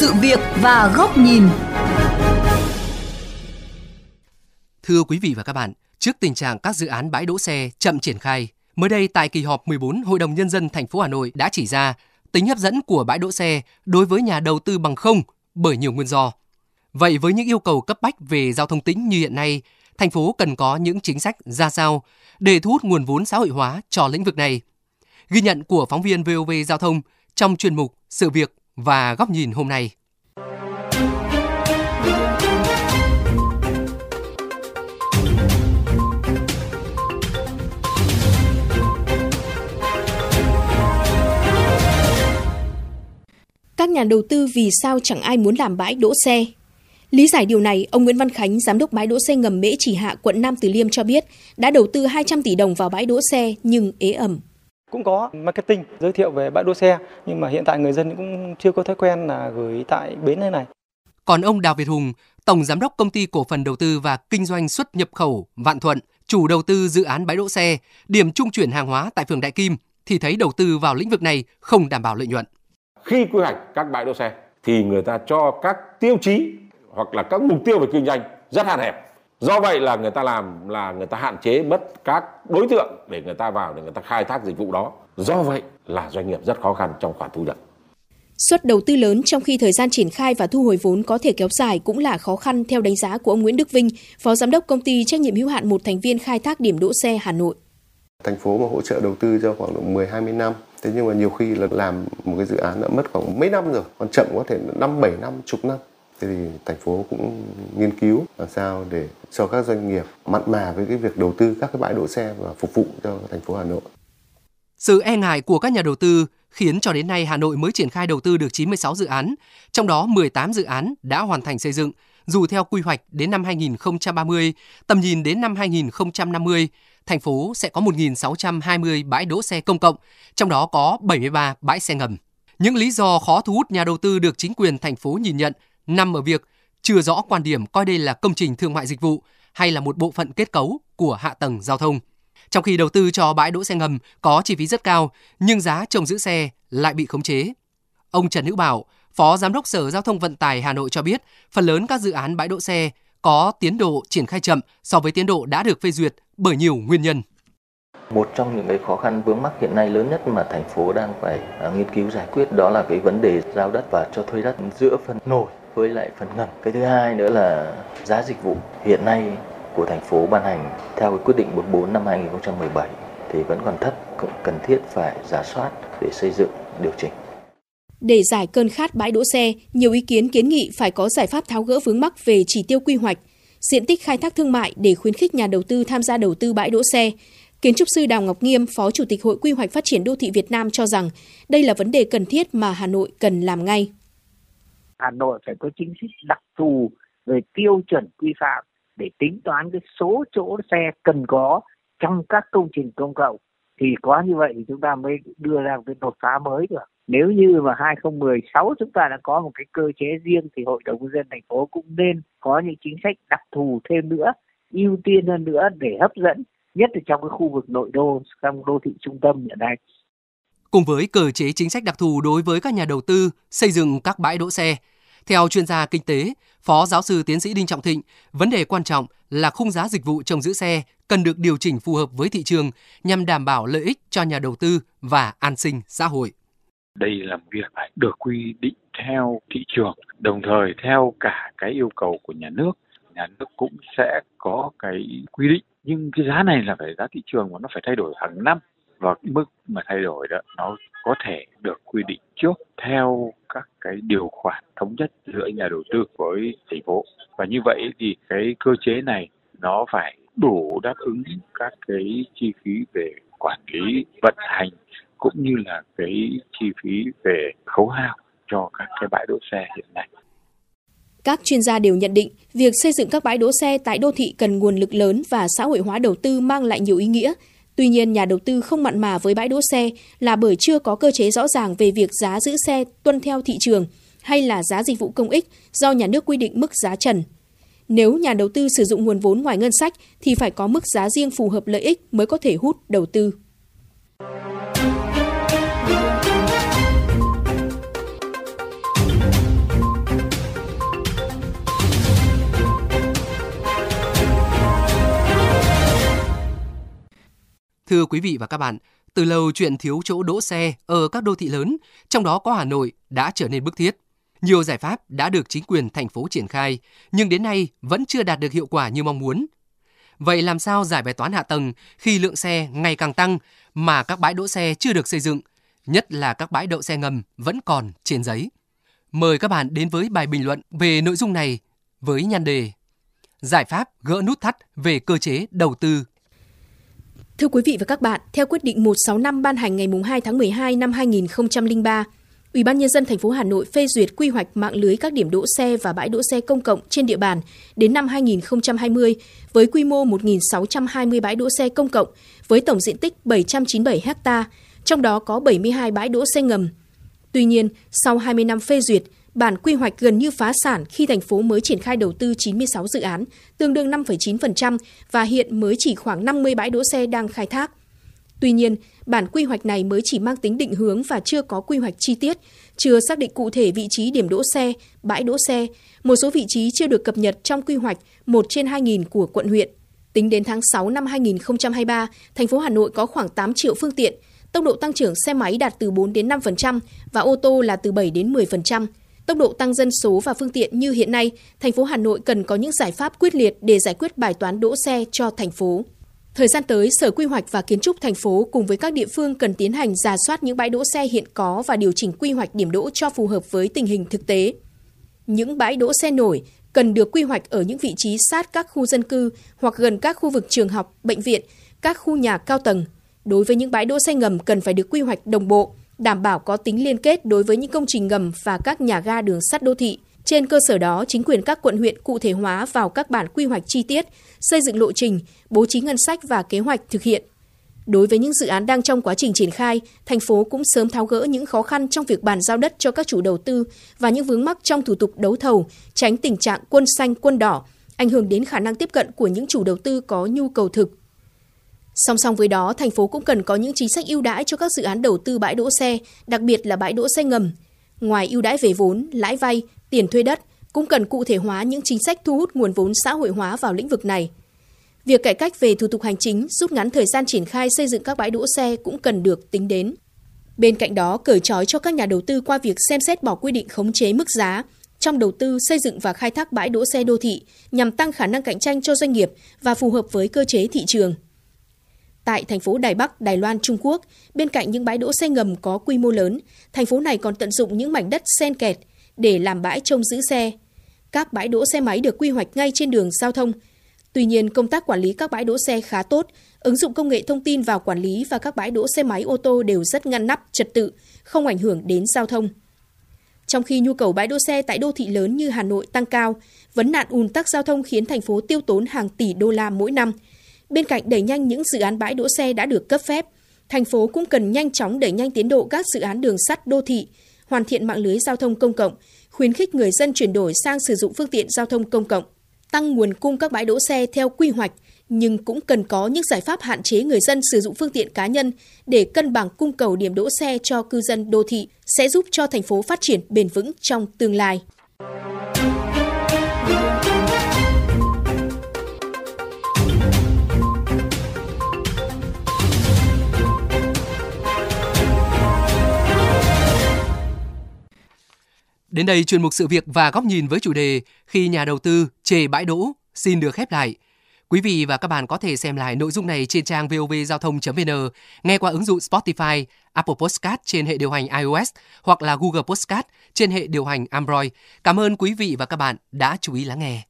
sự việc và góc nhìn. Thưa quý vị và các bạn, trước tình trạng các dự án bãi đỗ xe chậm triển khai, mới đây tại kỳ họp 14 Hội đồng nhân dân thành phố Hà Nội đã chỉ ra tính hấp dẫn của bãi đỗ xe đối với nhà đầu tư bằng không bởi nhiều nguyên do. Vậy với những yêu cầu cấp bách về giao thông tĩnh như hiện nay, thành phố cần có những chính sách ra sao để thu hút nguồn vốn xã hội hóa cho lĩnh vực này. Ghi nhận của phóng viên VOV Giao thông trong chuyên mục Sự việc và góc nhìn hôm nay. Các nhà đầu tư vì sao chẳng ai muốn làm bãi đỗ xe? Lý giải điều này, ông Nguyễn Văn Khánh, giám đốc bãi đỗ xe ngầm Mễ Chỉ Hạ, quận Nam Từ Liêm cho biết, đã đầu tư 200 tỷ đồng vào bãi đỗ xe nhưng ế ẩm. Cũng có marketing giới thiệu về bãi đỗ xe, nhưng mà hiện tại người dân cũng chưa có thói quen là gửi tại bến này này. Còn ông Đào Việt Hùng, Tổng Giám đốc Công ty Cổ phần Đầu tư và Kinh doanh xuất nhập khẩu Vạn Thuận, chủ đầu tư dự án bãi đỗ xe, điểm trung chuyển hàng hóa tại phường Đại Kim, thì thấy đầu tư vào lĩnh vực này không đảm bảo lợi nhuận. Khi quy hoạch các bãi đỗ xe thì người ta cho các tiêu chí hoặc là các mục tiêu về kinh doanh rất hạn hẹp. Do vậy là người ta làm là người ta hạn chế mất các đối tượng để người ta vào để người ta khai thác dịch vụ đó. Do vậy là doanh nghiệp rất khó khăn trong khoản thu nhập. Suất đầu tư lớn trong khi thời gian triển khai và thu hồi vốn có thể kéo dài cũng là khó khăn theo đánh giá của ông Nguyễn Đức Vinh, Phó Giám đốc Công ty trách nhiệm hữu hạn một thành viên khai thác điểm đỗ xe Hà Nội. Thành phố mà hỗ trợ đầu tư cho khoảng 10-20 năm, thế nhưng mà nhiều khi là làm một cái dự án đã mất khoảng mấy năm rồi, còn chậm có thể năm 7 năm, chục năm. Thế thì thành phố cũng nghiên cứu làm sao để cho các doanh nghiệp mặn mà với cái việc đầu tư các cái bãi đỗ xe và phục vụ cho thành phố Hà Nội. Sự e ngại của các nhà đầu tư khiến cho đến nay Hà Nội mới triển khai đầu tư được 96 dự án, trong đó 18 dự án đã hoàn thành xây dựng, dù theo quy hoạch đến năm 2030, tầm nhìn đến năm 2050, thành phố sẽ có 1.620 bãi đỗ xe công cộng, trong đó có 73 bãi xe ngầm. Những lý do khó thu hút nhà đầu tư được chính quyền thành phố nhìn nhận nằm ở việc chưa rõ quan điểm coi đây là công trình thương mại dịch vụ hay là một bộ phận kết cấu của hạ tầng giao thông. Trong khi đầu tư cho bãi đỗ xe ngầm có chi phí rất cao, nhưng giá trồng giữ xe lại bị khống chế. Ông Trần Hữu Bảo, Phó Giám đốc Sở Giao thông Vận tải Hà Nội cho biết, phần lớn các dự án bãi đỗ xe có tiến độ triển khai chậm so với tiến độ đã được phê duyệt bởi nhiều nguyên nhân. Một trong những cái khó khăn vướng mắc hiện nay lớn nhất mà thành phố đang phải à, nghiên cứu giải quyết đó là cái vấn đề giao đất và cho thuê đất giữa phần nổi với lại phần ngầm. Cái thứ hai nữa là giá dịch vụ hiện nay của thành phố ban hành theo cái quyết định 14 năm 2017 thì vẫn còn thấp, cũng cần thiết phải giả soát để xây dựng, điều chỉnh. Để giải cơn khát bãi đỗ xe, nhiều ý kiến kiến nghị phải có giải pháp tháo gỡ vướng mắc về chỉ tiêu quy hoạch, diện tích khai thác thương mại để khuyến khích nhà đầu tư tham gia đầu tư bãi đỗ xe. Kiến trúc sư Đào Ngọc Nghiêm, Phó Chủ tịch Hội Quy hoạch Phát triển Đô thị Việt Nam cho rằng đây là vấn đề cần thiết mà Hà Nội cần làm ngay. Hà Nội phải có chính sách đặc thù về tiêu chuẩn quy phạm để tính toán cái số chỗ xe cần có trong các công trình công cộng thì có như vậy thì chúng ta mới đưa ra một cái đột phá mới được. Nếu như mà 2016 chúng ta đã có một cái cơ chế riêng thì Hội đồng nhân dân thành phố cũng nên có những chính sách đặc thù thêm nữa, ưu tiên hơn nữa để hấp dẫn nhất là trong cái khu vực nội đô, trong đô thị trung tâm hiện nay. Cùng với cơ chế chính sách đặc thù đối với các nhà đầu tư xây dựng các bãi đỗ xe, theo chuyên gia kinh tế, Phó giáo sư tiến sĩ Đinh Trọng Thịnh, vấn đề quan trọng là khung giá dịch vụ trồng giữ xe cần được điều chỉnh phù hợp với thị trường nhằm đảm bảo lợi ích cho nhà đầu tư và an sinh xã hội. Đây là một việc phải được quy định theo thị trường, đồng thời theo cả cái yêu cầu của nhà nước. Nhà nước cũng sẽ có cái quy định, nhưng cái giá này là phải giá thị trường và nó phải thay đổi hàng năm và mức mà thay đổi đó nó có thể được quy định trước theo các cái điều khoản thống nhất giữa nhà đầu tư với thành phố và như vậy thì cái cơ chế này nó phải đủ đáp ứng các cái chi phí về quản lý vận hành cũng như là cái chi phí về khấu hao cho các cái bãi đỗ xe hiện nay. Các chuyên gia đều nhận định việc xây dựng các bãi đỗ xe tại đô thị cần nguồn lực lớn và xã hội hóa đầu tư mang lại nhiều ý nghĩa, Tuy nhiên, nhà đầu tư không mặn mà với bãi đỗ xe là bởi chưa có cơ chế rõ ràng về việc giá giữ xe tuân theo thị trường hay là giá dịch vụ công ích do nhà nước quy định mức giá trần. Nếu nhà đầu tư sử dụng nguồn vốn ngoài ngân sách thì phải có mức giá riêng phù hợp lợi ích mới có thể hút đầu tư. Thưa quý vị và các bạn, từ lâu chuyện thiếu chỗ đỗ xe ở các đô thị lớn, trong đó có Hà Nội, đã trở nên bức thiết. Nhiều giải pháp đã được chính quyền thành phố triển khai, nhưng đến nay vẫn chưa đạt được hiệu quả như mong muốn. Vậy làm sao giải bài toán hạ tầng khi lượng xe ngày càng tăng mà các bãi đỗ xe chưa được xây dựng, nhất là các bãi đậu xe ngầm vẫn còn trên giấy? Mời các bạn đến với bài bình luận về nội dung này với nhan đề Giải pháp gỡ nút thắt về cơ chế đầu tư Thưa quý vị và các bạn, theo quyết định 165 ban hành ngày 2 tháng 12 năm 2003, Ủy ban nhân dân thành phố Hà Nội phê duyệt quy hoạch mạng lưới các điểm đỗ xe và bãi đỗ xe công cộng trên địa bàn đến năm 2020 với quy mô 1.620 bãi đỗ xe công cộng với tổng diện tích 797 ha, trong đó có 72 bãi đỗ xe ngầm. Tuy nhiên, sau 20 năm phê duyệt, bản quy hoạch gần như phá sản khi thành phố mới triển khai đầu tư 96 dự án, tương đương 5,9% và hiện mới chỉ khoảng 50 bãi đỗ xe đang khai thác. Tuy nhiên, bản quy hoạch này mới chỉ mang tính định hướng và chưa có quy hoạch chi tiết, chưa xác định cụ thể vị trí điểm đỗ xe, bãi đỗ xe, một số vị trí chưa được cập nhật trong quy hoạch 1 trên 2.000 của quận huyện. Tính đến tháng 6 năm 2023, thành phố Hà Nội có khoảng 8 triệu phương tiện, tốc độ tăng trưởng xe máy đạt từ 4 đến 5% và ô tô là từ 7 đến 10%. Tốc độ tăng dân số và phương tiện như hiện nay, thành phố Hà Nội cần có những giải pháp quyết liệt để giải quyết bài toán đỗ xe cho thành phố. Thời gian tới, Sở Quy hoạch và Kiến trúc thành phố cùng với các địa phương cần tiến hành giả soát những bãi đỗ xe hiện có và điều chỉnh quy hoạch điểm đỗ cho phù hợp với tình hình thực tế. Những bãi đỗ xe nổi cần được quy hoạch ở những vị trí sát các khu dân cư hoặc gần các khu vực trường học, bệnh viện, các khu nhà cao tầng. Đối với những bãi đỗ xe ngầm cần phải được quy hoạch đồng bộ, đảm bảo có tính liên kết đối với những công trình ngầm và các nhà ga đường sắt đô thị. Trên cơ sở đó, chính quyền các quận huyện cụ thể hóa vào các bản quy hoạch chi tiết, xây dựng lộ trình, bố trí ngân sách và kế hoạch thực hiện. Đối với những dự án đang trong quá trình triển khai, thành phố cũng sớm tháo gỡ những khó khăn trong việc bàn giao đất cho các chủ đầu tư và những vướng mắc trong thủ tục đấu thầu, tránh tình trạng quân xanh quân đỏ, ảnh hưởng đến khả năng tiếp cận của những chủ đầu tư có nhu cầu thực. Song song với đó, thành phố cũng cần có những chính sách ưu đãi cho các dự án đầu tư bãi đỗ xe, đặc biệt là bãi đỗ xe ngầm. Ngoài ưu đãi về vốn, lãi vay, tiền thuê đất, cũng cần cụ thể hóa những chính sách thu hút nguồn vốn xã hội hóa vào lĩnh vực này. Việc cải cách về thủ tục hành chính rút ngắn thời gian triển khai xây dựng các bãi đỗ xe cũng cần được tính đến. Bên cạnh đó, cởi trói cho các nhà đầu tư qua việc xem xét bỏ quy định khống chế mức giá trong đầu tư xây dựng và khai thác bãi đỗ xe đô thị nhằm tăng khả năng cạnh tranh cho doanh nghiệp và phù hợp với cơ chế thị trường. Tại thành phố Đài Bắc, Đài Loan, Trung Quốc, bên cạnh những bãi đỗ xe ngầm có quy mô lớn, thành phố này còn tận dụng những mảnh đất sen kẹt để làm bãi trông giữ xe. Các bãi đỗ xe máy được quy hoạch ngay trên đường giao thông. Tuy nhiên, công tác quản lý các bãi đỗ xe khá tốt, ứng dụng công nghệ thông tin vào quản lý và các bãi đỗ xe máy ô tô đều rất ngăn nắp, trật tự, không ảnh hưởng đến giao thông. Trong khi nhu cầu bãi đỗ xe tại đô thị lớn như Hà Nội tăng cao, vấn nạn ùn tắc giao thông khiến thành phố tiêu tốn hàng tỷ đô la mỗi năm – Bên cạnh đẩy nhanh những dự án bãi đỗ xe đã được cấp phép, thành phố cũng cần nhanh chóng đẩy nhanh tiến độ các dự án đường sắt đô thị, hoàn thiện mạng lưới giao thông công cộng, khuyến khích người dân chuyển đổi sang sử dụng phương tiện giao thông công cộng, tăng nguồn cung các bãi đỗ xe theo quy hoạch, nhưng cũng cần có những giải pháp hạn chế người dân sử dụng phương tiện cá nhân để cân bằng cung cầu điểm đỗ xe cho cư dân đô thị sẽ giúp cho thành phố phát triển bền vững trong tương lai. Đến đây chuyên mục sự việc và góc nhìn với chủ đề khi nhà đầu tư chê bãi đỗ xin được khép lại. Quý vị và các bạn có thể xem lại nội dung này trên trang vovgiao thông.vn, nghe qua ứng dụng Spotify, Apple Podcast trên hệ điều hành iOS hoặc là Google Podcast trên hệ điều hành Android. Cảm ơn quý vị và các bạn đã chú ý lắng nghe.